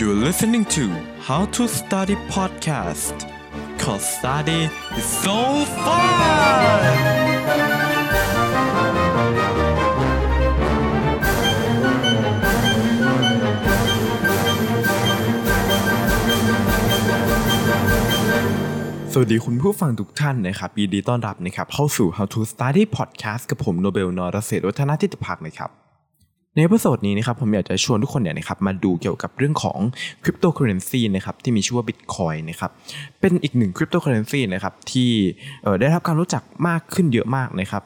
You're listening to How to Study Podcast cause study is so fun สวัสดีคุณผู้ฟังทุกท่านนะครับยินดีต้อนรับนะครับเข้าสู่ How to Study Podcast กับผมโนเบลนอรเศรษฐวัฒนทิตพักนะครับ ใน episode นี้นะครับผมอยากจะชวนทุกคนเนี่ยนะครับมาดูเกี่ยวกับเรื่องของคริปโตเคอเรนซีนะครับที่มีชื่อว่า Bitcoin นะครับเป็นอีกหนึ่งคริปโตเคอเรนซีนะครับที่ได้รับการรู้จักมากขึ้นเยอะมากนะครับ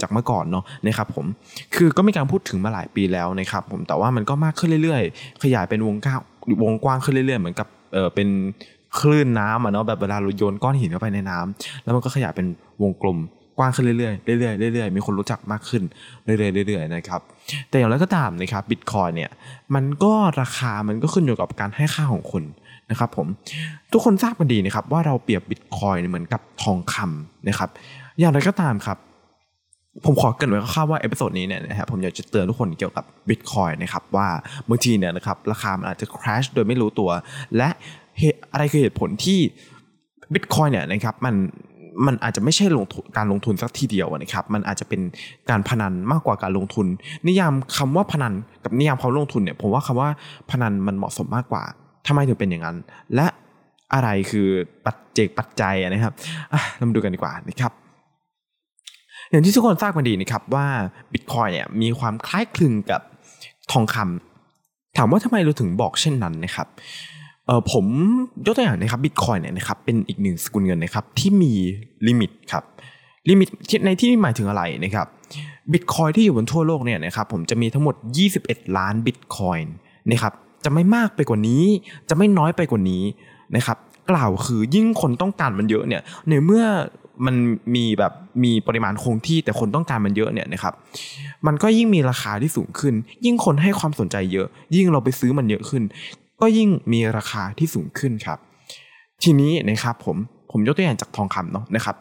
จากเมื่อก่อนเนาะนะครับผมคือก็มีการพูดถึงมาหลายปีแล้วนะครับผมแต่ว่ามันก็มากขึ้นเรื่อยๆ ขยายเป็นวงกว้างวงกว้างขึ้นเรื่อยๆ เหมือนกับเออเป็นคลื่นน้ำอะเนาะแบบเวลาเราโยนก้อนหินเข้าไปในน้ำแล้วมันก็ขยายเป็นวงกลม กว้างขึ้นเรื่อยๆเรื่อยๆเรื่อยๆมีคนรู้จักมากขึ้นเรื่อยๆเรื่อยๆนะครับแต่อย่างไรก็ตามนะครับบิตคอยน์เนี่ยมันก็ราคามันก็ขึ้นอยู่กับการให้ค่าของคุณนะครับผมทุกคนทราบกันดีนะครับว่าเราเปรียบบิตคอยน์เหมือนกับทองคำนะครับอย่างไรก็ตามครับผมขอเกรินไว้คร่าวๆว่า episode นี้เนี่ยนะครับผมอยากจะเตือนทุกคนเกี่ยวกับบิตคอยน์นะครับว่าบางทีเนี่ยนะครับราคามันอาจจะ crash โดยไม่รู้ตัว และอะไรคือเหตุผลที่บิตคอยเนี่ยนะครับมัน มันอาจจะไม่ใช่ลงการลงทุนสักทีเดียวนะครับ มันอาจจะเป็นการพนันมากกว่าการลงทุน นิยามคำว่าพนันกับนิยามความลงทุนเนี่ยผมว่าคำว่าพนันมันเหมาะสมมากกว่าทำไมถึงเป็นอย่างนั้น และอะไรคือปัจเจกปัจจัยนะครับเรามาดูกันดีกว่านะครับอย่างที่ทุกคนทราบกันดีนะครับว่าบิตคอยเนี่ยมีความคล้ายคลึงกับทองคำถามว่าทำไมเราถึงบอกเช่นนั้นนะครับ เออผมยกตัวอย่างนะครับบิตคอยน์เนี่ยนะครับเป็นอีกหนึ่งสกุลเงินนะครับที่มี limit ครับ limit ในที่นี้หมายถึงอะไรนะครับบิตคอยน์ที่อยู่บนทั่วโลกเนี่ยนะครับผมจะมีทั้งหมด 21 ล้านบิตคอยน์นะครับจะไม่มากไปกว่านี้ จะไม่น้อยไปกว่านี้นะครับกล่าวคือยิ่งคนต้องการมันเยอะเนี่ยในเมื่อมันมีแบบมีปริมาณคงที่แต่คนต้องการมันเยอะเนี่ยนะครับ มันก็ยิ่งมีราคาที่สูงขึ้น ยิ่งคนให้ความสนใจเยอะ ยิ่งเราไปซื้อมันเยอะขึ้น ก็ยิ่งมีราคาที่สูงขึ้นครับ ทีนี้นะครับผมผมยกตัวอย่างจากทองคำเนาะนะครับ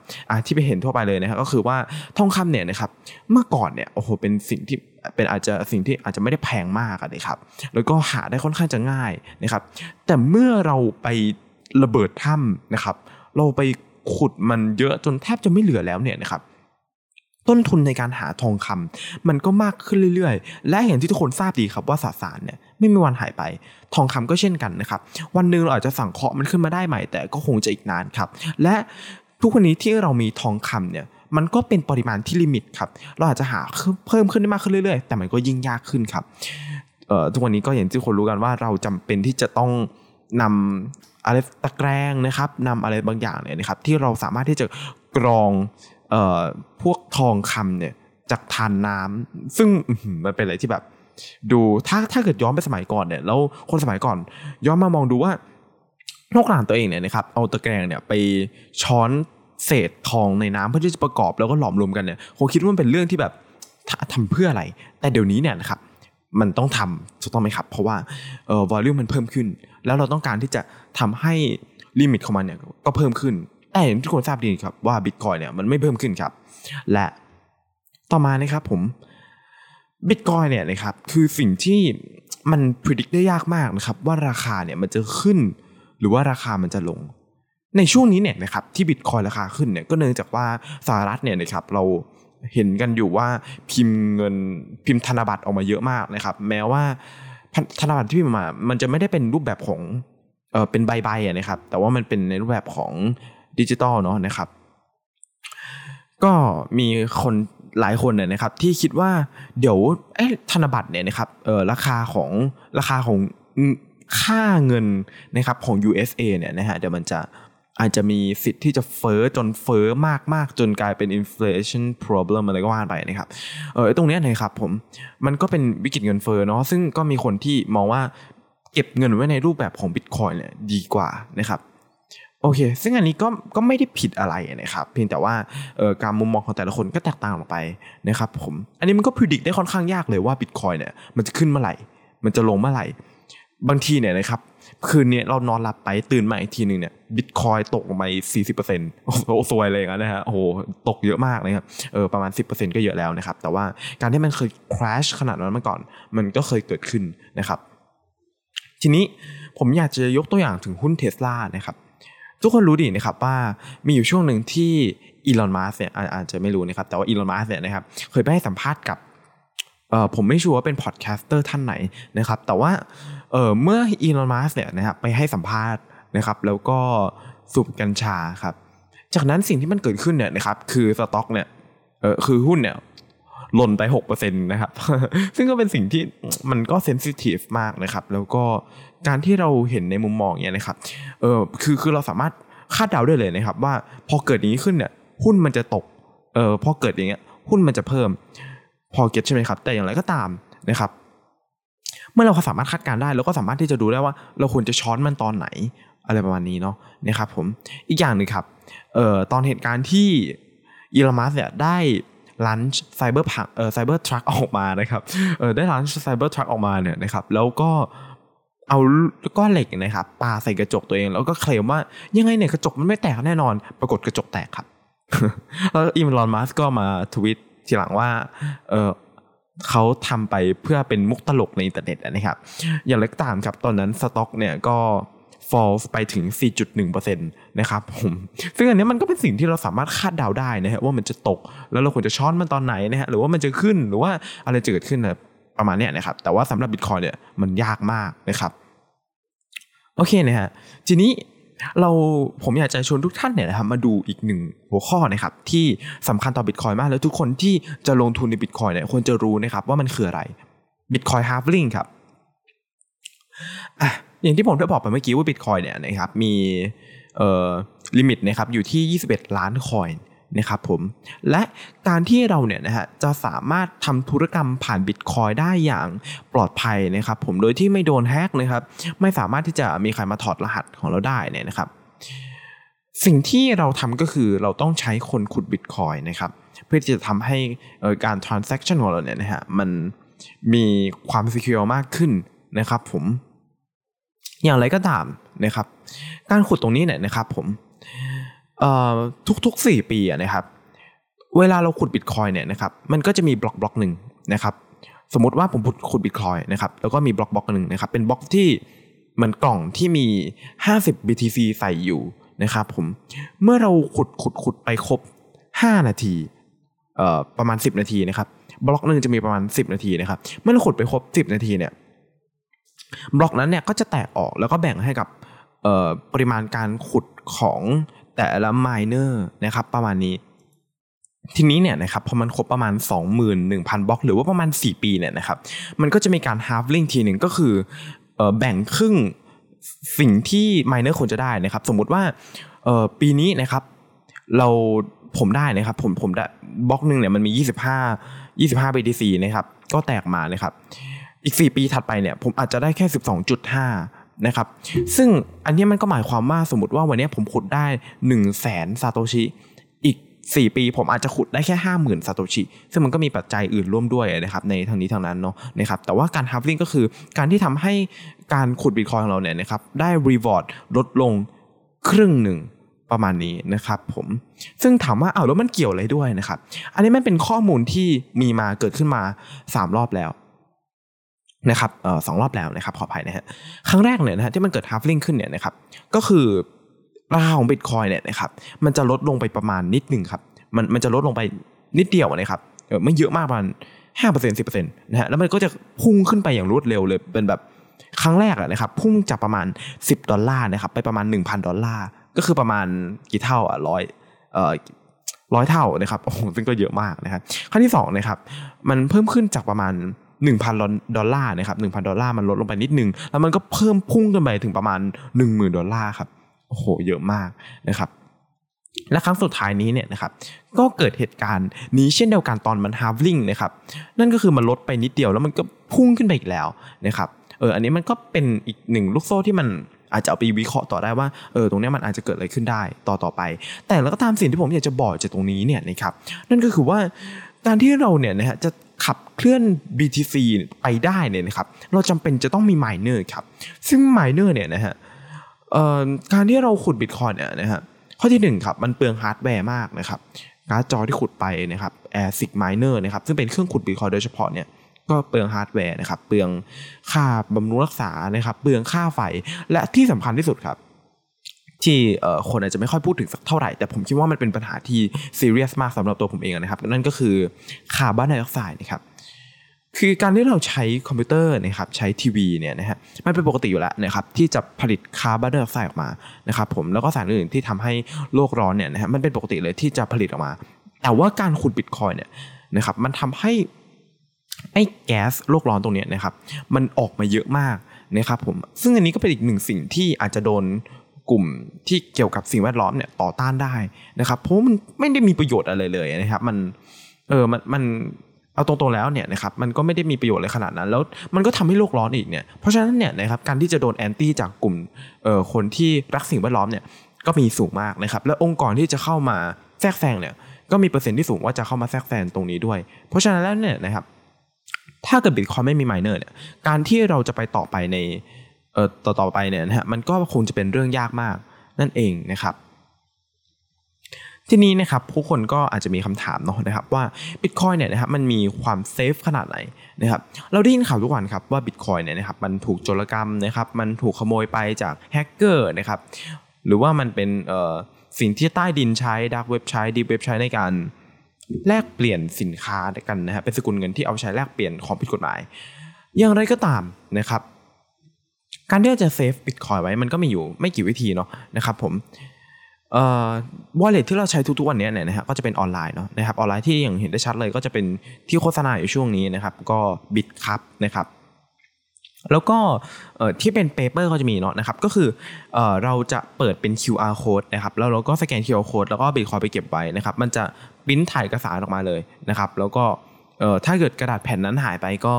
ที่ไปเห็นทั่วไปเลยนะครับก็คือว่าทองคำเนี่ยนะครับเมื่อก่อนเนี่ยโอ้โหเป็นสิ่งที่เป็นอาจจะสิ่งที่อาจจะไม่ได้แพงมากนะครับ แล้วก็หาได้ค่อนข้างจะง่ายนะครับ แต่เมื่อเราไประเบิดถ้ำนะครับ เราไปขุดมันเยอะจนแทบจะไม่เหลือแล้วเนี่ยนะครับ ต้นทุนในการหาทองคำมันก็มากขึ้นเรื่อยๆ และอย่างที่ทุกคนทราบดีครับว่าสสารเนี่ยไม่มีวันหายไป ทองคำก็เช่นกันนะครับ วันหนึ่งเราอาจจะสั่งเคาะมันขึ้นมาได้ใหม่ แต่ก็คงจะอีกนานครับ และทุกวันนี้ที่เรามีทองคำเนี่ยมันก็เป็นปริมาณที่ลิมิตครับ เราอาจจะหาเพิ่มขึ้นได้มากขึ้นเรื่อยๆ แต่มันก็ยิ่งยากขึ้นครับทุกวันนี้ก็อย่างที่คนรู้กันว่าเราจำเป็นที่จะต้องนำอะไรตะแกรงนะครับนำอะไรบางอย่างเนี่ยนะครับที่เราสามารถที่จะกรอง เอ่อพวกทองคำเนี่ยจากทานน้ำซึ่งมันเป็นอะไรที่แบบ ดูถ้าถ้าเกิดย้อนไปสมัยก่อนเนี่ยแล้วคนสมัยก่อน ย้อนมามองดูว่าโลกหลานตัวเองเนี่ยนะครับเอาตะแกรงเนี่ยไปช้อนเศษทองในน้ำเพื่อที่จะประกอบแล้วก็หลอมรวมกันเนี่ยคงคิดว่ามันเป็นเรื่องที่แบบทำเพื่ออะไร แต่เดี๋ยวนี้เนี่ยนะครับมันต้องทำถูกต้องไหมครับ เพราะว่าเอ่อวอลลุ่มมันเพิ่มขึ้น แล้วเราต้องการที่จะทำให้ limit ของมันเนี่ยก็เพิ่มขึ้น แต่อย่างที่คนทราบดีครับว่าบิตคอยน์เนี่ยมันไม่เพิ่มขึ้นครับ และต่อมานะครับผมบิตคอยน์เนี่ยนะครับคือสิ่งที่มันพิจิตรได้ยากมากนะครับว่าราคาเนี่ยมันจะขึ้น หรือว่าราคามันจะลง ในช่วงนี้เนี่ยนะครับที่บิตคอยน์ราคาขึ้นเนี่ยก็เนื่องจากว่าสหรัฐเนี่ยนะครับเราเห็นกันอยู่ว่าพิมพ์เงินพิมพ์ธนบัตรออกมาเยอะมากนะครับ แม้ว่าธนบัตรที่พิมพ์มา มันจะไม่ได้เป็นรูปแบบของเออเป็นใบๆนะครับแต่ว่ามันเป็นในรูปแบบของ ดิจิตอลเนาะนะครับ ก็มีคนหลายคนเนี่ยนะครับ ที่คิดว่าเดี๋ยวไอ้ธนบัตรเนี่ยนะครับเออราคาของราคาของค่าเงินนะครับของ USA เนี่ยนะฮะเดี๋ยวมันจะอาจจะมีสิทธิ์ที่จะเฟอ้อจนเฟอ้อมากๆ จนกลายเป็น inflation problem อะไรก็ว่าไปนะครับ เออตรงนี้นะครับผม มันก็เป็นวิกฤตเงินเฟอ้อเนาะซึ่งก็มีคนที่มองว่าเก็บเงินไว้ในรูปแบบของ Bitcoin เนี่ยดีกว่านะครับ โอเค ซึ่งอันนี้ก็ก็ไม่ได้ผิดอะไรนะครับ เพียงแต่ว่าการมุมมองของแต่ละคนก็แตกต่างออกไปนะครับผม อันนี้มันก็พิจิตรได้ค่อนข้างยากเลยว่า Bitcoin เนี่ยมันจะขึ้นเมื่อไหร่ มันจะลงเมื่อไหร่ บางทีเนี่ยนะครับคืนนี้เรานอนหลับไปตื่นมาอีกทีหนึ่งเนี่ยบิตคอยตกลงไปสี่สิบเปอร์เซ็นต์โอ้โหสวยเลยนะฮะโอ้โหตกเยอะมากเลยครับเออประมาณสิบเปอร์เซ็นต์ก็เยอะแล้วนะครับ แต่ว่าการที่มันเคย crash ขนาดนั้นมาก่อน มันก็เคยเกิดขึ้นนะครับทีนี้ผมอยากจะยกตัวอย่างถึงหุ้นเทสลานะครับ ทุกคนรู้ดีนะครับว่ามีอยู่ช่วงหนึ่งที่อีลอนมัสก์เนี่ยอาจจะไม่รู้นะครับแต่ว่าอีลอนมัสก์เนี่ยนะครับเคยไปให้สัมภาษณ์กับเออผมไม่ชัวร์ว่าเป็น podcaster ท่านไหนนะครับแต่ว่าเออเมื่ออีลอนมัสก์เนี่ยนะครับไปให้สัมภาษณ์นะครับแล้วก็สูบกัญชาครับจากนั้นสิ่งที่มันเกิดขึ้นเนี่ยนะครับคือสต็อกเนี่ยเออคือหุ้นเนี่ย หล่นไป6%นะครับ ซึ่งก็เป็นสิ่งที่มันก็ sensitive มากนะครับ แล้วก็การที่เราเห็นในมุมมองเนี่ยนะครับเออคือคือเราสามารถคาดเดาได้เลยนะครับ ว่าพอเกิดอย่างนี้ขึ้นเนี่ยหุ้นมันจะตกเออพอเกิดอย่างเงี้ยหุ้นมันจะเพิ่มพอ get ใช่ไหมครับ แต่อย่างไรก็ตามนะครับ เมื่อเราสามารถคาดการณ์ได้เราก็สามารถที่จะดูได้ว่า เราควรจะช้อนมันตอนไหนอะไรประมาณนี้เนาะนะครับผมอีกอย่างหนึ่งครับเอ่อตอนเหตุการณ์ที่อีลอน มัสก์เนี่ยได้ launch Cyberpunk เอ่อ Cybertruck ออกมานะครับเออได้ launch Cybertruck ออกมาเนี่ยนะครับแล้วก็เอาก้อนเหล็กนะครับปาใส่กระจกตัวเอง แล้วก็เคลมว่ายังไงเนี่ยกระจกมันไม่แตกแน่นอน ปรากฏกระจกแตกครับแล้วอีลอนมัสก์ก็มาทวิตทีหลังว่าเออเขาทำไปเพื่อเป็นมุกตลกในอินเทอร์เน็ตนะครับ อย่างไรก็ตามครับตอนนั้นสต็อกเนี่ยก็ fall ไปถึง 4.1%นะครับผมซึ่งอันนี้มันก็เป็นสิ่งที่เราสามารถคาดเดาได้นะฮะว่ามันจะตกแล้วเราควรจะช้อนมันตอนไหนนะฮะหรือว่ามันจะขึ้นหรือว่าอะไรจะเกิดขึ้นนะประมาณเนี้ยนะครับแต่ว่าสำหรับบิตคอยน์เนี่ยมันยากมากนะครับโอเคนะฮะทีนี้เราผมอยากจะชวนทุกท่านเนี่ยนะครับมาดูอีกหนึ่งหัวข้อนะครับที่สำคัญต่อบิตคอยน์มาก แล้วทุกคนที่จะลงทุนในบิตคอยน์เนี่ยควรจะรู้นะครับว่ามันคืออะไร Bitcoin halving ครับอะ อย่างที่ผมได้บอกไปเมื่อกี้ว่าบิตคอยน์เนี่ยนะครับมี limit นะครับอยู่ที่ 21 ล้าน coin นะครับผมและการที่เราเนี่ยนะฮะจะสามารถทำธุรกรรมผ่านบิตคอยน์ได้อย่างปลอดภัยนะครับผมโดยที่ไม่โดนแฮกนะครับไม่สามารถที่จะมีใครมาถอดรหัสของเราได้เนี่ยนะครับ สิ่งที่เราทำก็คือเราต้องใช้คนขุดบิตคอยนะครับเพื่อที่จะทำให้การ transaction ของเราเนี่ยนะฮะมันมีความ secure มากขึ้นนะครับผม อย่างไรก็ตามนะครับ การขุดตรงนี้เนี่ยนะครับผมทุกๆ 4 ปีนะครับ เวลาเราขุดบิตคอยเนี่ยนะครับ มันก็จะมีบล็อกบล็อกหนึ่งนะครับ สมมติว่าผมขุดบิตคอยนะครับ แล้วก็มีบล็อกบล็อกหนึ่งนะครับ เป็นบล็อกที่เหมือนกล่องที่มี 50 BTC ใส่อยู่นะครับผม เมื่อเราขุดขุดขุดไปครบ 5 นาที ประมาณ 10 นาทีนะครับ บล็อกหนึ่งจะมีประมาณ 10 นาทีนะครับ เมื่อเราขุดไปครบ 10 นาทีเนี่ย บล็อกนั้นเนี่ยก็จะแตกออกแล้วก็แบ่งให้กับปริมาณการขุดของแต่ละไมเนอร์นะครับประมาณนี้ทีนี้เนี่ยนะครับพอมันครบประมาณ 21,000 บล็อก หรือว่าประมาณ 4 ปีเนี่ยนะครับมันก็จะมีการ halving ทีหนึ่งก็คือแบ่งครึ่งสิ่งที่ miner ควรจะได้นะครับ สมมุติว่าปีนี้นะครับ เราผมได้นะครับผมผมได้บล็อกหนึ่งเนี่ยมันมี 25 25 BTC นะครับก็แตกมานะครับ อีก 4 ปีถัดไปเนี่ยผมอาจจะได้แค่ 12.5 นะครับ ซึ่งอันนี้มันก็หมายความว่าสมมติว่าวันนี้ผมขุดได้หนึ่งแสนซาโตชิอีก 4 ปีผมอาจจะขุดได้แค่ 50,000 ซาโตชิซึ่งมันก็มีปัจจัยอื่นร่วมด้วยนะครับในทางนี้ทางนั้นเนาะนะครับแต่ว่าการ halving ก็คือการที่ทำให้การขุดบิตคอยของเราเนี่ยนะครับได้ reward ลดลงครึ่งหนึ่งประมาณนี้นะครับผมซึ่งถามว่าเอาแล้วมันเกี่ยวอะไรด้วยนะครับ อันนี้มันเป็นข้อมูลที่มีมาเกิดขึ้นมา 3 รอบแล้ว นะครับเอ่อสองรอบแล้วนะครับขออภัยนะฮะครั้งแรกเนี่ยนะฮะที่มันเกิด halving ขึ้นเนี่ยนะครับก็คือราคาของบิตคอยเนี่ยนะครับมันจะลดลงไปประมาณนิดหนึ่งครับมันมันจะลดลงไปนิดเดียวนะครับไม่เยอะมากประมาณห้าเปอร์เซ็นต์สิบเปอร์เซ็นต์นะฮะแล้วมันก็จะพุ่งขึ้นไปอย่างรวดเร็วเลยเป็นแบบครั้งแรกอะนะครับพุ่งจากประมาณ 10 ดอลลาร์นะครับไปประมาณ 1,000 ดอลลาร์ ก็คือประมาณกี่เท่าอะร้อยเอ่อร้อยเท่านะครับโอ้โหซึ่งก็เยอะมากนะครับขั้นที่2นะครับมันเพิ่มขึ้นจากประมาณ 1,000 ดอลลาร์นะครับ1,000 ดอลลาร์มันลดลงไปนิดนึง แล้วมันก็เพิ่มพุ่งขึ้นไปถึงประมาณ 10,000 ดอลลาร์ครับโอ้โหเยอะมากนะครับและครั้งสุดท้ายนี้เนี่ยนะครับก็เกิดเหตุการณ์นี้เช่นเดียวกันตอนมัน halving นะครับนั่นก็คือมันลดไปนิดเดียวแล้วมันก็พุ่งขึ้นไปอีกแล้วนะครับเอออันนี้มันก็เป็นอีกหนึ่งลูกโซ่ที่มันอาจจะเอาไปวิเคราะห์ต่อได้ว่าเออตรงนี้มันอาจจะเกิดอะไรขึ้นได้ต่อต่อไป แต่แล้วก็ตามสิ่งที่ผมอยากจะบอกจากตรงนี้เนี่ยนะครับนั่นก็คือว่าการที่เราเนี่ยนะฮะจะ ขับเคลื่อน BTC ไปได้เนี่ยนะครับ เราจำเป็นจะต้องมี miner ครับ ซึ่ง miner เนี่ยนะฮะการที่เราขุดบิตคอยเนี่ยนะฮะข้อที่ 1 ครับ มันเปลืองฮาร์ดแวร์มากนะครับการ์ดจอที่ขุดไปนะครับ ASIC miner นะครับ ซึ่งเป็นเครื่องขุดบิตคอยโดยเฉพาะเนี่ยก็เปลืองฮาร์ดแวร์นะครับ เปลืองค่าบำรุงรักษานะครับ เปลืองค่าไฟ และที่สำคัญที่สุดครับ ที่คนอาจจะไม่ค่อยพูดถึงสักเท่าไหร่ แต่ผมคิดว่ามันเป็นปัญหาที่ซีเรียสมากสำหรับตัวผมเองนะครับ นั่นก็คือคาร์บอนไดออกไซด์นะครับคือการที่เราใช้คอมพิวเตอร์นะครับใช้ทีวีเนี่ยนะฮะมันเป็นปกติอยู่แล้วนะครับที่จะผลิตคาร์บอนไดออกไซด์ออกมานะครับผมแล้วก็สารอื่นที่ทำให้โลกร้อนเนี่ยนะฮะมันเป็นปกติเลยที่จะผลิตออกมา แต่ว่าการขุดบิตคอยเนี่ยนะครับมันทำให้ไอ้แก๊สโลกร้อนตรงนี้นะครับมันออกมาเยอะมากนะครับผมซึ่งอันนี้ก็เป็นอีกหนึ่งสิ่งที่อาจจะโดน กลุ่มที่เกี่ยวกับสิ่งแวดล้อมเนี่ยต่อต้านได้นะครับ เพราะมันไม่ได้มีประโยชน์อะไรเลยนะครับ มันเออมันมันเอาตรงๆแล้วเนี่ยนะครับมันก็ไม่ได้มีประโยชน์อะไรขนาดนั้น แล้วมันก็ทำให้โลกร้อนอีกเนี่ยเพราะฉะนั้นเนี่ยนะครับการที่จะโดนแอนตี้จากกลุ่มเอ่อคนที่รักสิ่งแวดล้อมเนี่ยก็มีสูงมากนะครับ และองค์กรที่จะเข้ามาแทรกแซงเนี่ยก็มีเปอร์เซ็นต์ที่สูงว่าจะเข้ามาแทรกแซงตรงนี้ด้วย เพราะฉะนั้นแล้วเนี่ยนะครับถ้าเกิดบิตคอยไม่มี miner เนี่ยการที่เราจะไปต่อไปใน ต่อต่อไปเนี่ยนะฮะมันก็คงจะเป็นเรื่องยากมากนั่นเองนะครับ ทีนี้นะครับผู้คนก็อาจจะมีคำถามเนาะนะครับว่าบิตคอยเนี่ยนะครับมันมีความ safe ขนาดไหนนะครับเราได้ยินข่าวทุกวันครับว่าบิตคอยเนี่ยนะครับมันถูกโจรกรรมนะครับมันถูกขโมยไปจากแฮกเกอร์นะครับหรือว่ามันเป็นสิ่งที่ใต้ดินใช้ dark web ใช้ deep web ใช้ในการแลกเปลี่ยนสินค้ากันนะฮะเป็นสกุลเงินที่เอาใช้แลกเปลี่ยนของผิดกฎหมาย อย่างไรก็ตามนะครับ การที่เราจะ save บิตคอยไว้มันก็มีอยู่ไม่กี่วิธีเนาะนะครับผมเอ่อ wallet ที่เราใช้ทุกๆวันนี้เนี่ยนะฮะก็จะเป็นออนไลน์เนาะนะครับออนไลน์ที่อย่างเห็นได้ชัดเลยก็จะเป็นที่โฆษณาอยู่ช่วงนี้นะครับ ก็ Bitkub นะครับแล้วก็ที่เป็น paper ก็จะมีเนาะนะครับก็คือเอเราจะเปิดเป็น QR code นะครับแล้วเราก็สแกน QR code แล้วก็บิตคอยไปเก็บไว้นะครับมันจะปริ้นถ่ายเอกสารออกมาเลยนะครับแล้วก็ถ้าเกิดกระดาษแผ่นนั้นหายไปก็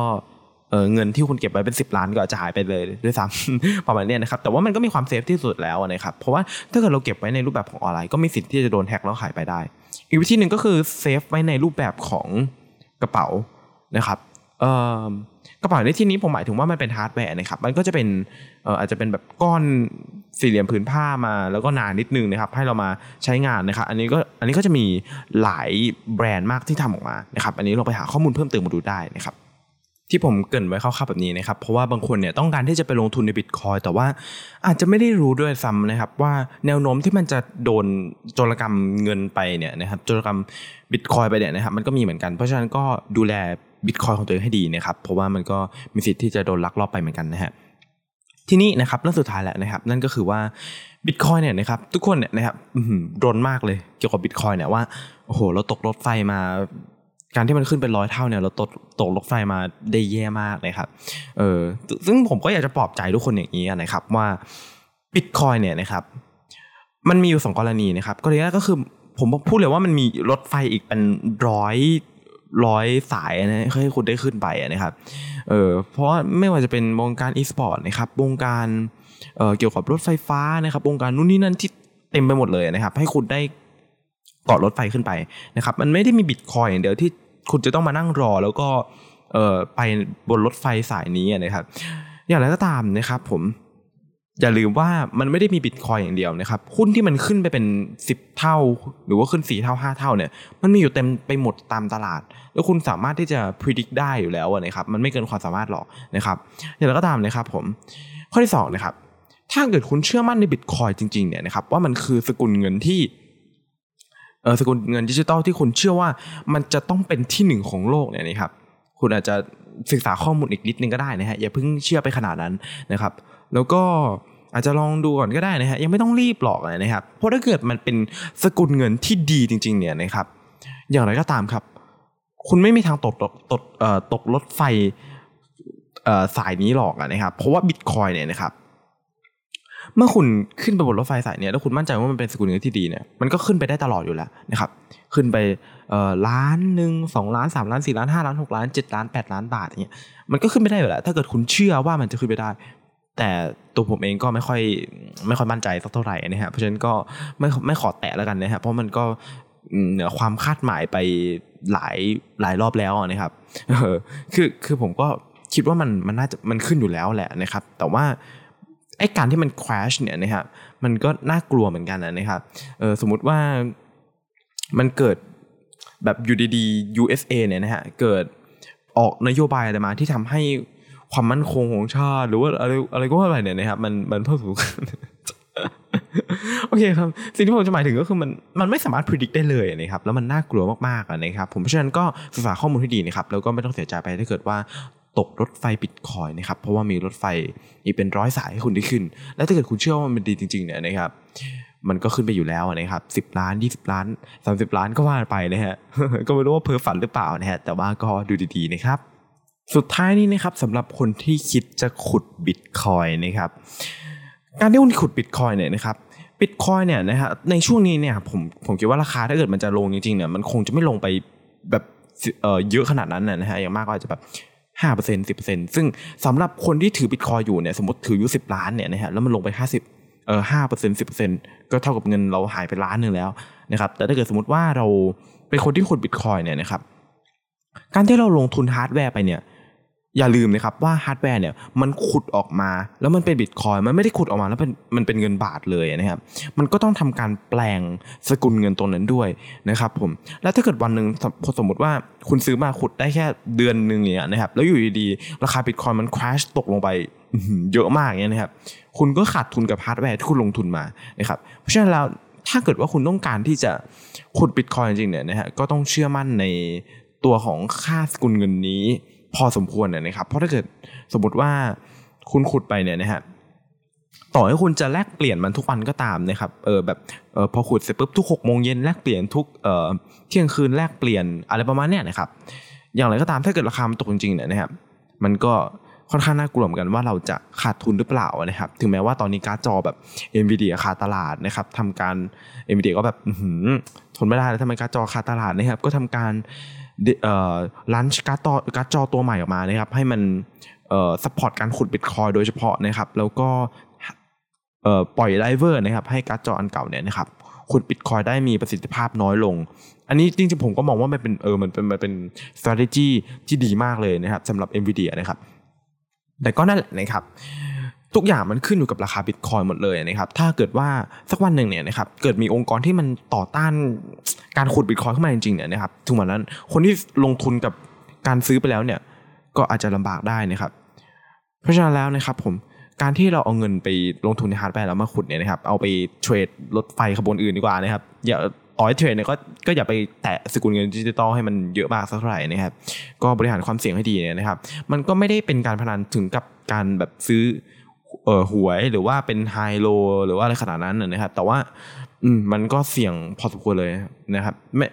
เงินที่คุณเก็บไว้เป็น 10 ล้านก็จะหายไปเลยด้วยซ้ำประมาณนี้นะครับแต่ว่ามันก็มีความ safe ที่สุดแล้วนะครับเพราะว่าถ้าเกิดเราเก็บไว้ในรูปแบบของออนไลน์ก็มีสิทธิ์ที่จะโดนแฮกแล้วหายไปได้ อีกวิธีหนึ่งก็คือ save ไว้ในรูปแบบของกระเป๋านะครับกระเป๋าในที่นี้ผมหมายถึงว่ามันเป็นฮาร์ดแวร์นะครับมันก็จะเป็นอาจจะเป็นแบบก้อนสี่เหลี่ยมผืนผ้ามาแล้วก็นานนิดนึงนะครับให้เรามาใช้งานนะครับอันนี้ก็อันนี้ก็จะมีหลายแบรนด์มากที่ทำออกมานะครับอันนี้เราไปหาข้อมูลเพิ่มเติมมาดูได้นะครับ ที่ผมเกินไว้คร่าวๆแบบนี้นะครับ เพราะว่าบางคนเนี่ยต้องการที่จะไปลงทุนในบิตคอยแต่ว่าอาจจะไม่ได้รู้ด้วยซ้ำนะครับ ว่าแนวโน้มที่มันจะโดนโจรกรรมเงินไปเนี่ยนะครับโจรกรรมบิตคอยไปเนี่ยนะครับมันก็มีเหมือนกันเพราะฉะนั้นก็ดูแลบิตคอยของตัวเองให้ดีนะครับเพราะว่ามันก็มีสิทธิ์ที่จะโดนลักลอบไปเหมือนกันนะฮะทีนี้นะครับเรื่องสุดท้ายแหละนะครับ นั่นก็คือว่าบิตคอยเนี่ยนะครับทุกคนเนี่ยนะครับรนมากเลยเกี่ยวกับบิตคอยเนี่ยว่าโอ้โหเราตกรถไฟมา การที่มันขึ้นเป็นร้อยเท่าเนี่ยเราตกตกรถไฟมาได้แย่มากเลยครับเออซึ่งผมก็อยากจะปลอบใจทุกคนอย่างนี้นะครับ ว่าบิตคอยเนี่ยนะครับ มันมีอยู่สองกรณีนะครับกรณีแรกก็คือผมพูดเลยว่ามันมีรถไฟอีกเป็นร้อยร้อยสายนะให้คุณได้ขึ้นไปนะครับ เออเพราะไม่ว่าจะเป็นวงการอีสปอร์ตนะครับ วงการเอ่อเกี่ยวกับรถไฟฟ้านะครับ วงการนู่นนี่นั่นที่เต็มไปหมดเลยนะครับ ให้คุณได้เกาะรถไฟขึ้นไปนะครับ มันไม่ได้มีบิตคอยอย่างเดียวที่ คุณจะต้องมานั่งรอแล้วก็เอ่อไปบนรถไฟสายนี้นะครับ อย่างไรก็ตามนะครับ ผมอย่าลืมว่ามันไม่ได้มีบิตคอยอย่างเดียวนะครับหุ้นที่มันขึ้นไปเป็น 10 เท่า หรือว่าขึ้น 4 เท่า 5 เท่าเนี่ยมันมีอยู่เต็มไปหมดตามตลาด แล้วคุณสามารถที่จะพิชิตได้อยู่แล้วนะครับมันไม่เกินความสามารถหรอกนะครับอย่างไรก็ตามนะครับผมข้อที่2นะครับถ้าเกิดคุณเชื่อมั่นในบิตคอยจริงๆเนี่ยนะครับว่ามันคือสกุลเงินที่ สกุลเงินดิจิตอลที่คุณเชื่อว่ามันจะต้องเป็นที่หนึ่งของโลกเนี่ยนะครับคุณอาจจะศึกษาข้อมูลอีกนิดนึงก็ได้นะฮะอย่าเพิ่งเชื่อไปขนาดนั้นนะครับ แล้วก็อาจจะลองดูก่อนก็ได้นะฮะยังไม่ต้องรีบหรอกนะครับ เพราะถ้าเกิดมันเป็นสกุลเงินที่ดีจริง ๆ เนี่ยนะครับ อย่างไรก็ตามครับ คุณไม่มีทางตกตกตกเอ่อตกรถไฟเอ่อสายนี้หรอกนะครับ เพราะว่าบิตคอยเนี่ยนะครับ เมื่อคุณขึ้นไปบนรถไฟสายเนี้ยแล้วคุณมั่นใจว่ามันเป็นสกุลเงินที่ดีเนี่ยมันก็ขึ้นไปได้ตลอดอยู่แล้วนะครับขึ้นไปล้านหนึ่งสองล้านสามล้านสี่ล้านห้าล้านหกล้านเจ็ดล้านแปดล้านบาทอย่างเงี้ยมันก็ขึ้นไปได้อยู่แล้ว ถ้าเกิดคุณเชื่อว่ามันจะขึ้นไปได้ แต่ตัวผมเองก็ไม่ค่อยไม่ค่อยมั่นใจสักเท่าไหร่นะฮะเพราะฉะนั้นก็ไม่ไม่ขอแตะแล้วกันนะฮะเพราะมันก็เหนือความคาดหมายไปหลายหลายรอบแล้วนะครับคือคือผมก็คิดว่ามันมันน่าจะมันขึ้นอยู่แล้วแหละนะครับ แต่ว่า ไอ้การที่มัน crash เนี่ยนะครับมันก็น่ากลัวเหมือนกันนะครับเออสมมุติว่ามันเกิดแบบอยู่ดีๆ USA เนี่ยนะฮะเกิดออกนโยบายอะไรมาที่ทำให้ความมั่นคงของชาติ หรือว่าอะไรอะไรก็ว่าไปเนี่ยนะครับมันมันเพิ่มสูงโอเคครับสิ่งที่ผมจะหมายถึงก็คือมันมันไม่สามารถพิจิตรได้เลยนะครับแล้วมันน่ากลัวมากๆนะครับผมเพราะฉะนั้นก็ศึกษาข้อมูลที่ดีนะครับแล้วก็ไม่ต้องเสียใจไปถ้าเกิดว่า ตกรถไฟบิตคอยนะครับ เพราะว่ามีรถไฟอีกเป็นร้อยสายให้คุณได้ขึ้น และถ้าเกิดคุณเชื่อว่ามันดีจริงๆเนี่ยนะครับ มันก็ขึ้นไปอยู่แล้วนะครับสิบล้านยี่สิบล้านสามสิบล้านก็ว่าไปนะฮะ ก็ไม่รู้ว่าเพ้อฝันหรือเปล่านะฮะ แต่ว่าก็ดูดีๆนะครับ สุดท้ายนี้นะครับสำหรับคนที่คิดจะขุดบิตคอยนะครับ การที่คุณขุดบิตคอยเนี่ยนะครับบิตคอยเนี่ยนะฮะในช่วงนี้เนี่ยผมผมคิดว่าราคาถ้าเกิดมันจะลงจริงๆเนี่ยมันคงจะไม่ลงไปแบบเเยอะขนาดนั้นนะฮะอย่างมากก็อาจจะแบบ ห้าเปอร์เซ็นต์สิบเปอร์เซ็นต์ซึ่งสำหรับคนที่ถือบิตคอยอยู่เนี่ยสมมติถืออยู่สิบล้านเนี่ยนะฮะแล้วมันลงไปห้าสิบเอ่อห้าเปอร์เซ็นต์สิบเปอร์เซ็นต์ก็เท่ากับเงินเราหายไปล้านหนึ่งแล้วนะครับแต่ถ้าเกิดสมมติว่าเราเป็นคนที่ขุดบิตคอยเนี่ยนะครับการที่เราลงทุนฮาร์ดแวร์ไปเนี่ย อย่าลืมนะครับว่าฮาร์ดแวร์เนี่ยมันขุดออกมา แล้วมันเป็นบิตคอยมันไม่ได้ขุดออกมาแล้วเป็นมันเป็นเงินบาทเลยนะครับมันก็ต้องทำการแปลงสกุลเงินตรงนั้นด้วยนะครับผมแล้วถ้าเกิดวันหนึ่งสมมติว่าคุณซื้อมาขุดได้แค่เดือนหนึ่งอย่างเงี้ยนะครับแล้วอยู่ดีๆราคาบิตคอยมัน crash ตกลงไปเยอะมากเงี้ยนะครับ คุณก็ขาดทุนกับฮาร์ดแวร์ที่คุณลงทุนมานะครับ เพราะฉะนั้นแล้วถ้าเกิดว่าคุณต้องการที่จะขุดบิตคอยจริงๆเนี่ยนะฮะก็ต้องเชื่อมั่นในตัวของค่าสกุลเงินนี้ พอสมควรนะครับ เพราะถ้าเกิดสมมติว่าคุณขุดไปเนี่ยนะฮะต่อให้คุณจะแลกเปลี่ยนมันทุกวันก็ตามนะครับ เออแบบเออพอขุดเสร็จปุ๊บทุกหกโมงเย็นแลกเปลี่ยนทุกเอ่อเที่ยงคืนแลกเปลี่ยนอะไรประมาณเนี้ยนะครับ อย่างไรก็ตามถ้าเกิดราคามันตกจริงๆเนี่ยนะครับ มันก็ค่อนข้างน่ากลัวเหมือนกันว่าเราจะขาดทุนหรือเปล่านะครับ ถึงแม้ว่าตอนนี้การ์ดจอแบบ NVIDIA ขาดตลาดนะครับทำการ NVIDIA ก็แบบทนไม่ได้แล้วทำไมการ์ดจอขาดตลาดนะครับ ก็ทำการ launch การ์ดจอการ์ดจอตัวใหม่ออกมานะครับ ให้มันเอื้อต่อการขุดบิตคอยน์โดยเฉพาะนะครับ แล้วก็ปล่อย driver นะครับ ให้การ์ดจออันเก่าเนี่ยนะครับขุดบิตคอยน์ได้มีประสิทธิภาพน้อยลง อันนี้จริงๆผมก็มองว่ามันเป็นเออมันเป็นมันเป็น strategy ที่ดีมากเลยนะครับสำหรับ NVIDIA นะครับ แต่ก็นั่นแหละนะครับ ทุกอย่างมันขึ้นอยู่กับราคาบิตคอยน์หมดเลยนะครับ ถ้าเกิดว่าสักวันหนึ่งเนี่ยนะครับเกิดมีองค์กรที่มันต่อต้านการขุดบิตคอยน์ขึ้นมาจริงๆเนี่ยนะครับถึงวันนั้นคนที่ลงทุนกับการซื้อไปแล้วเนี่ย ก็อาจจะลำบากได้นะครับ เพราะฉะนั้นแล้วนะครับผมการที่เราเอาเงินไปลงทุนในฮาร์ดแวร์แล้วมาขุดเนี่ยนะครับเอาไปเทรดรถไฟขบวนอื่นดีกว่านะครับอย่าต่อให้เทรดเนี่ยก็ก็อย่าไปแตะสกุลเงินดิจิตอลให้มันเยอะมากสักเท่าไหร่นะครับ ก็บริหารความเสี่ยงให้ดีเนี่ยนะครับ มันก็ไม่ได้เป็นการพนันถึงกับการแบบซื้อ เออหวยหรือว่าเป็นไฮโลหรือว่าอะไรขนาดนั้นนะครับ แต่ว่าอืมมันก็เสี่ยงพอสมควรเลยนะครับไม่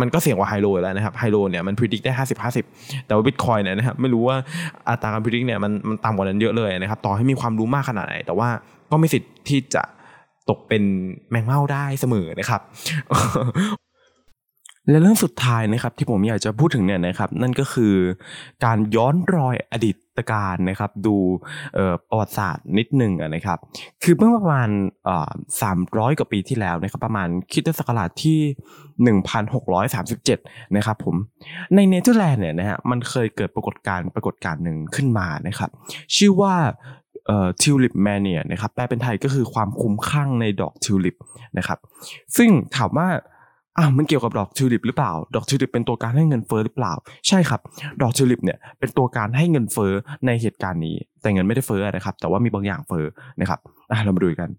มันก็เสี่ยงกว่าไฮโลแล้วนะครับไฮโลเนี่ยมัน predict ได้ห้าสิบห้าสิบแต่ว่าบิตคอยน์เนี่ยนะครับไม่รู้ว่าอัตราการ predict เนี่ยมันมันต่ำกว่านั้นเยอะเลยนะครับ ต่อให้มีความรู้มากขนาดไหน แต่ว่าก็ไม่สิทธิ์ที่จะตกเป็นแมงเม่าได้เสมอนะครับและเรื่องสุดท้ายนะครับที่ผมอยากจะพูดถึงเนี่ยนะครับ นั่นก็คือการย้อนรอยอดีต การนะครับดูประวัติศาสตร์นิดหนึ่งนะครับคือเมื่อประมาณสามร้อยกว่าปีที่แล้วนะครับประมาณคิดศักราชที่หนึ่งพันหกร้อยสามสิบเจ็ดนะครับผมในเนเธอร์แลนด์เนี่ยนะฮะมันเคยเกิดปรากฏการณ์ปรากฏการณ์หนึ่งขึ้นมานะครับชื่อว่าทิวลิปแมเนียนะครับแปลเป็นไทยก็คือความคุ้มคลั่งในดอกทิวลิปนะครับซึ่งถามว่า อ่ามันเกี่ยวกับดอกทิวลิปหรือเปล่า ดอกทิวลิปเป็นตัวการให้เงินเฟ้อหรือเปล่า ใช่ครับ ดอกทิวลิปเนี่ยเป็นตัวการให้เงินเฟ้อในเหตุการณ์นี้ แต่เงินไม่ได้เฟ้อนะครับ แต่ว่ามีบางอย่างเฟ้อนะครับอะเรามาดูกัน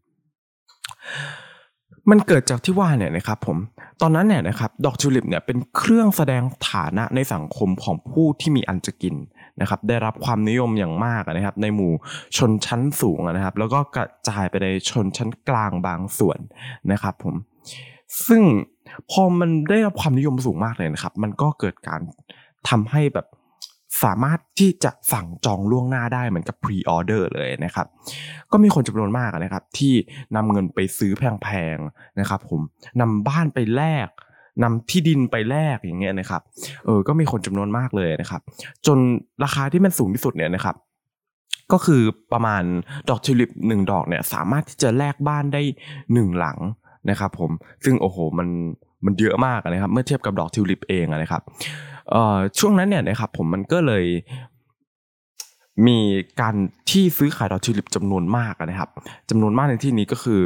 มันเกิดจากที่ว่าเนี่ยนะครับผมตอนนั้นเนี่ยนะครับดอกทิวลิปเนี่ยเป็นเครื่องแสดงฐานะในสังคมของผู้ที่มีอันจะกินนะครับได้รับความนิยมอย่างมากนะครับ ในหมู่ชนชั้นสูงนะครับ แล้วก็กระจายไปในชนชั้นกลางบางส่วนนะครับ ผม ซึ่ง พอมันได้รับความนิยมสูงมากเลยนะครับ มันก็เกิดการทำให้แบบสามารถที่จะสั่งจองล่วงหน้าได้เหมือนกับพรีออเดอร์เลยนะครับ ก็มีคนจำนวนมากนะครับ ที่นำเงินไปซื้อแพงๆนะครับ ผมนำบ้านไปแลกนำที่ดินไปแลกอย่างเงี้ยนะครับ เออ ก็มีคนจำนวนมากเลยนะครับ จนราคาที่มันสูงที่สุดเนี่ยนะครับ ก็คือประมาณดอกทิวลิปหนึ่งดอกเนี่ยสามารถที่จะแลกบ้านได้หนึ่งหลัง นะครับผมซึ่งโอ้โหมันมันเยอะมากนะครับเมื่อเทียบกับดอกทิวลิปเองนะครับช่วงนั้นเนี่ยนะครับผมมันก็เลยมีการที่ซื้อขายดอกทิวลิปจำนวนมากนะครับจำนวนมากในที่นี้ก็คือ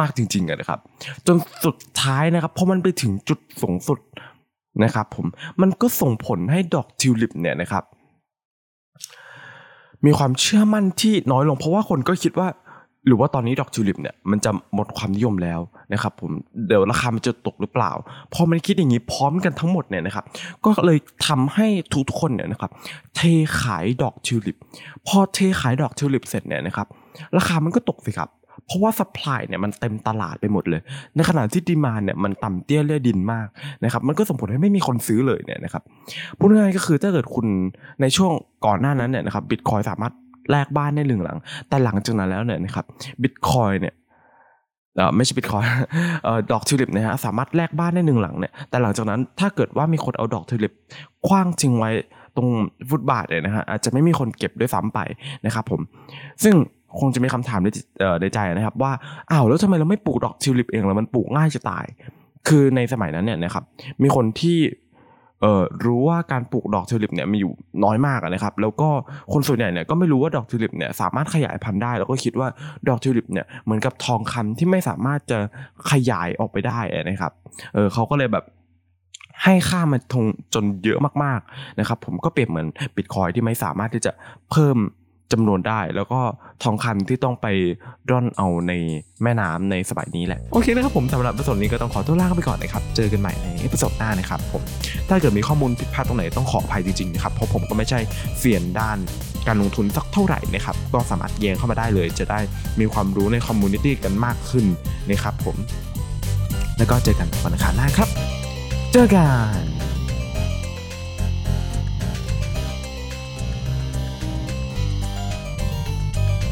มากจริงๆนะครับ จนสุดท้ายนะครับพอมันไปถึงจุดสูงสุดนะครับ ผมมันก็ส่งผลให้ดอกทิวลิปเนี่ยนะครับ มีความเชื่อมั่นที่น้อยลงเพราะว่าคนก็คิดว่า หรือว่าตอนนี้ดอกทิวลิปเนี่ยมันจะหมดความนิยมแล้วนะครับผมเดี๋ยวราคามันจะตกหรือเปล่าพอมันคิดอย่างนี้พร้อมกันทั้งหมดเนี่ยนะครับก็เลยทำให้ทุกๆคนเนี่ยนะครับเทขายดอกทิวลิปพอเทขายดอกทิวลิปเสร็จเนี่ยนะครับราคามันก็ตกสิครับเพราะว่า supply เนี่ยมันเต็มตลาดไปหมดเลย ในขณะที่ demand เนี่ยมันต่ำเตี้ยเรี่ยดินมากนะครับมันก็ส่งผลให้ไม่มีคนซื้อเลยเนี่ยนะครับพูดง่ายๆก็คือถ้าเกิดคุณในช่วงก่อนหน้านั้นเนี่ยนะครับบิตคอยน์สามารถ แลกบ้านได้หนึ่งหลัง แต่หลังจากนั้นแล้วเนี่ยนะครับบิตคอยน์เนี่ยไม่ใช่บิตคอยน์ดอกทิวลิปนะฮะสามารถแลกบ้านได้หนึ่งหลังเนี่ยแต่หลังจากนั้นถ้าเกิดว่ามีคนเอาดอกทิวลิปคว้างทิ้งไว้ตรงฟุตบาทเนี่ยนะฮะอาจจะไม่มีคนเก็บด้วยซ้ำไปนะครับผมซึ่งคงจะมีคำถามในใจนะครับ ว่าอ้าวแล้วทำไมเราไม่ปลูกดอกทิวลิปเองแล้วมันปลูกง่ายจะตาย คือในสมัยนั้นเนี่ยนะครับมีคนที่ เอ่อรู้ว่าการปลูกดอกทิวลิปเนี่ยมีอยู่น้อยมากนะครับแล้วก็คนส่วนใหญ่เนี่ยก็ไม่รู้ว่าดอกทิวลิปเนี่ยสามารถขยายพันธุ์ได้ แล้วก็คิดว่าดอกทิวลิปเนี่ยเหมือนกับทองคำที่ไม่สามารถจะขยายออกไปได้นะครับเออเขาก็เลยแบบให้ค่ามันทงจนเยอะมากๆนะครับผมก็เปรียบเหมือนบิตคอยน์ที่ไม่สามารถที่จะเพิ่ม จำนวนได้ แล้วก็ทองคำที่ต้องไปร่อนเอาในแม่น้ำในสมัยนี้แหละ โอเคนะครับผมสำหรับ episode นี้ก็ต้องขอตัวลาไปก่อนนะครับ เจอกันใหม่ใน episode หน้านะครับผมถ้าเกิดมีข้อมูลผิดพลาดตรงไหนต้องขออภัยจริงๆนะครับเพราะผมก็ไม่ใช่เซียนด้านการลงทุนสักเท่าไหร่นะครับก็สามารถแย้งเข้ามาได้เลย จะได้มีความรู้ใน community กันมากขึ้นนะครับผมแล้วก็เจอกันวันอังคารหน้าครับ เจอกัน